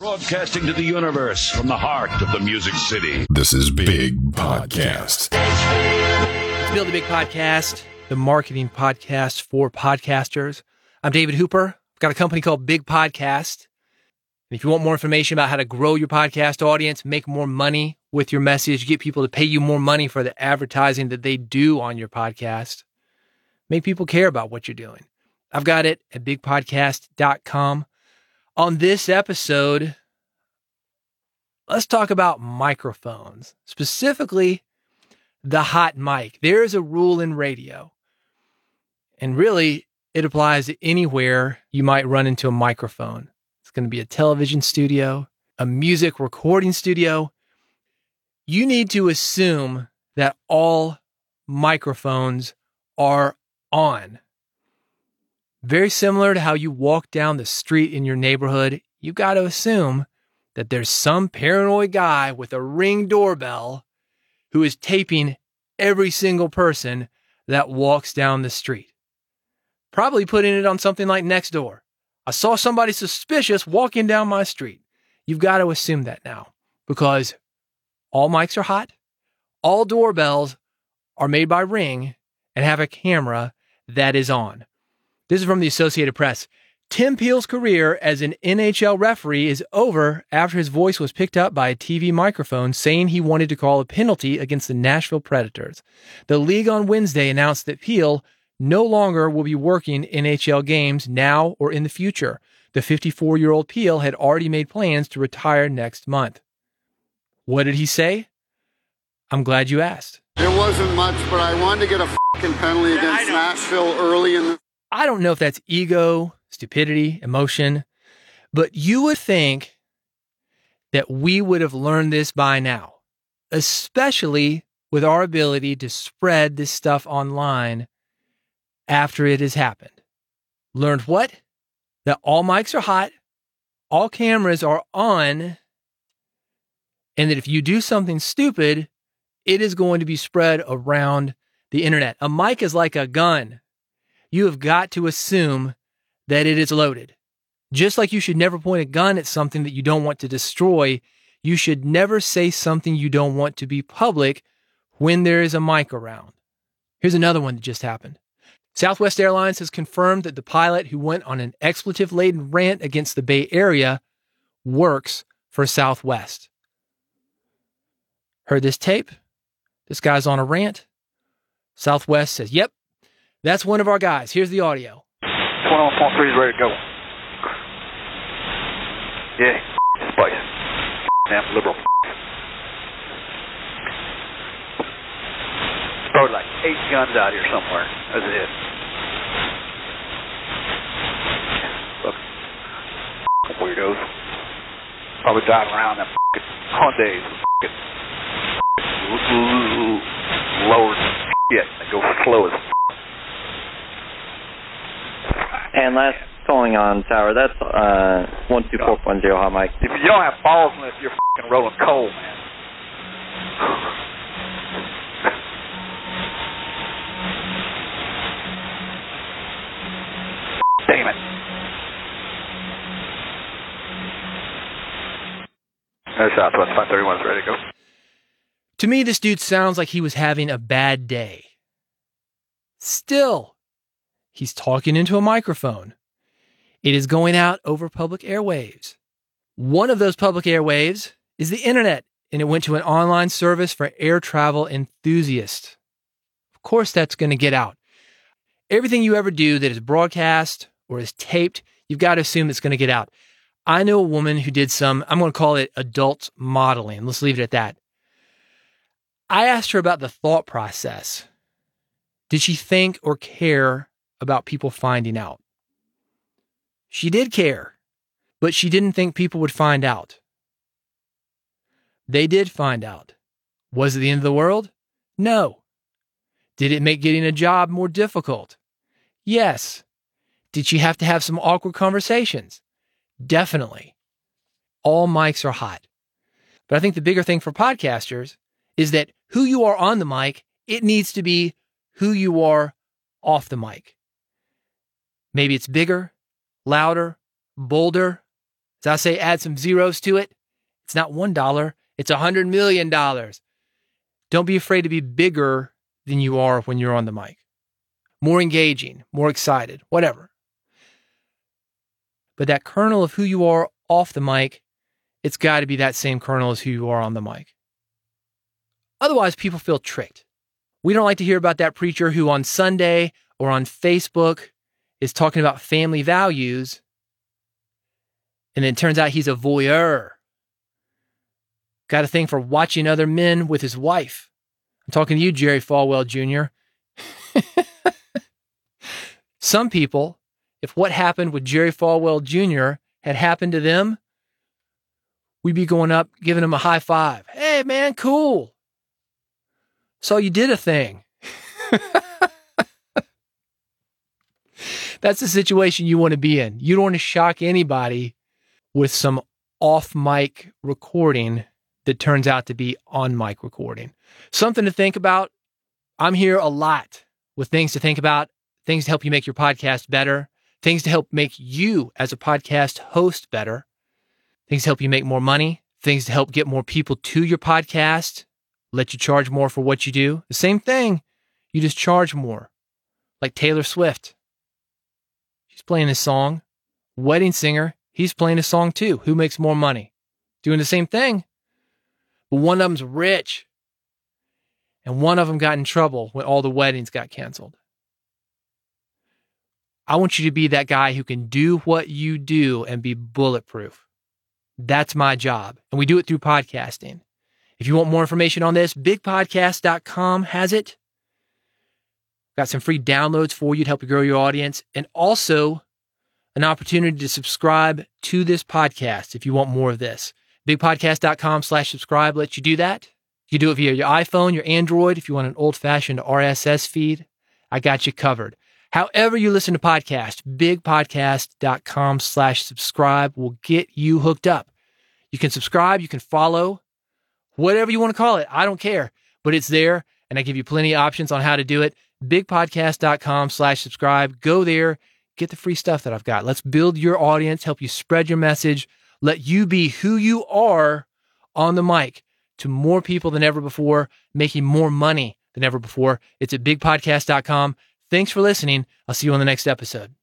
Broadcasting to the universe from the heart of the Music City. This is Big Podcast. It's Build a Big Podcast, the marketing podcast for podcasters. I'm David Hooper. I've got a company called Big Podcast. And if you want more information about how to grow your podcast audience, make more money with your message, get people to pay you more money for the advertising that they do on your podcast, make people care about what you're doing. I've got it at bigpodcast.com. On this episode, let's talk about microphones, specifically the hot mic. There is a rule in radio, and really it applies anywhere you might run into a microphone. It's going to be a television studio, a music recording studio. You need to assume that all microphones are on. Very similar to how you walk down the street in your neighborhood, you got to assume that there's some paranoid guy with a ring doorbell who is taping every single person that walks down the street. Probably putting it on something like Nextdoor. I saw somebody suspicious walking down my street. You've got to assume that now because all mics are hot. All doorbells are made by Ring and have a camera that is on. This is from the Associated Press. Tim Peel's career as an NHL referee is over after his voice was picked up by a TV microphone saying he wanted to call a penalty against the Nashville Predators. The league on Wednesday announced that Peel no longer will be working NHL games now or in the future. The 54 year old Peel had already made plans to retire next month. What did he say? I'm glad you asked. It wasn't much, but I wanted to get a fucking penalty against Nashville early in the I don't know if that's ego, stupidity, emotion, but you would think that we would have learned this by now, especially with our ability to spread this stuff online after it has happened. Learned what? That all mics are hot, all cameras are on, and that if you do something stupid, it is going to be spread around the internet. A mic is like a gun you have got to assume that it is loaded. Just like you should never point a gun at something that you don't want to destroy, you should never say something you don't want to be public when there is a mic around. Here's another one that just happened. Southwest Airlines has confirmed that the pilot who went on an expletive laden rant against the Bay Area works for Southwest. Heard this tape? This guy's on a rant. Southwest says, Yep, that's one of our guys. Here's the audio. 21.3 is ready to go. Yeah, this place. Damn liberal. Probably like eight guns out here somewhere as it. Look, weirdos. Probably driving around them Hyundais, lower shit. They go slow as and last calling on tower, that's uh one two four point zero hot mic. If you don't have balls unless you're fucking rolling coal, man. Damn it. There's Southwest 531 is ready to go. To me, this dude sounds like he was having a bad day. Still, He's talking into a microphone. It is going out over public airwaves. One of those public airwaves is the internet, and it went to an online service for air travel enthusiasts. Of course, that's going to get out. Everything you ever do that is broadcast or is taped, you've got to assume it's going to get out. I know a woman who did some, I'm going to call it adult modeling. Let's leave it at that. I asked her about the thought process. Did she think or care about people finding out. She did care, but she didn't think people would find out. They did find out. Was it the end of the world? No. Did it make getting a job more difficult? Yes. Did she have to have some awkward conversations? Definitely. All mics are hot. But I think the bigger thing for podcasters is that who you are on the mic, it needs to be who you are off the mic. Maybe it's bigger, louder, bolder. As I say, add some zeros to it. It's not $1, it's $100 million. Don't be afraid to be bigger than you are when you're on the mic. More engaging, more excited, whatever. But that kernel of who you are off the mic, it's got to be that same kernel as who you are on the mic. Otherwise, people feel tricked. We don't like to hear about that preacher who on Sunday or on Facebook is talking about family values, and then it turns out he's a voyeur. Got a thing for watching other men with his wife. I'm talking to you, Jerry Falwell Jr. Some people, if what happened with Jerry Falwell Jr. had happened to them, we'd be going up, giving him a high five. Hey, man, cool. So you did a thing. That's the situation you want to be in. You don't want to shock anybody with some off mic recording that turns out to be on mic recording. Something to think about. I'm here a lot with things to think about, things to help you make your podcast better, things to help make you as a podcast host better, things to help you make more money, things to help get more people to your podcast, let you charge more for what you do. The same thing, you just charge more. Like Taylor Swift. Playing a song. Wedding singer, he's playing a song too. Who makes more money? Doing the same thing. But one of them's rich. And one of them got in trouble when all the weddings got canceled. I want you to be that guy who can do what you do and be bulletproof. That's my job. And we do it through podcasting. If you want more information on this, bigpodcast.com has it. Got some free downloads for you to help you grow your audience and also an opportunity to subscribe to this podcast if you want more of this. Bigpodcast.com slash subscribe lets you do that. You do it via your iPhone, your Android. If you want an old fashioned RSS feed, I got you covered. However you listen to podcasts, bigpodcast.com slash subscribe will get you hooked up. You can subscribe, you can follow, whatever you want to call it. I don't care, but it's there. And I give you plenty of options on how to do it. Bigpodcast.com slash subscribe. Go there, get the free stuff that I've got. Let's build your audience, help you spread your message, let you be who you are on the mic to more people than ever before, making more money than ever before. It's at bigpodcast.com. Thanks for listening. I'll see you on the next episode.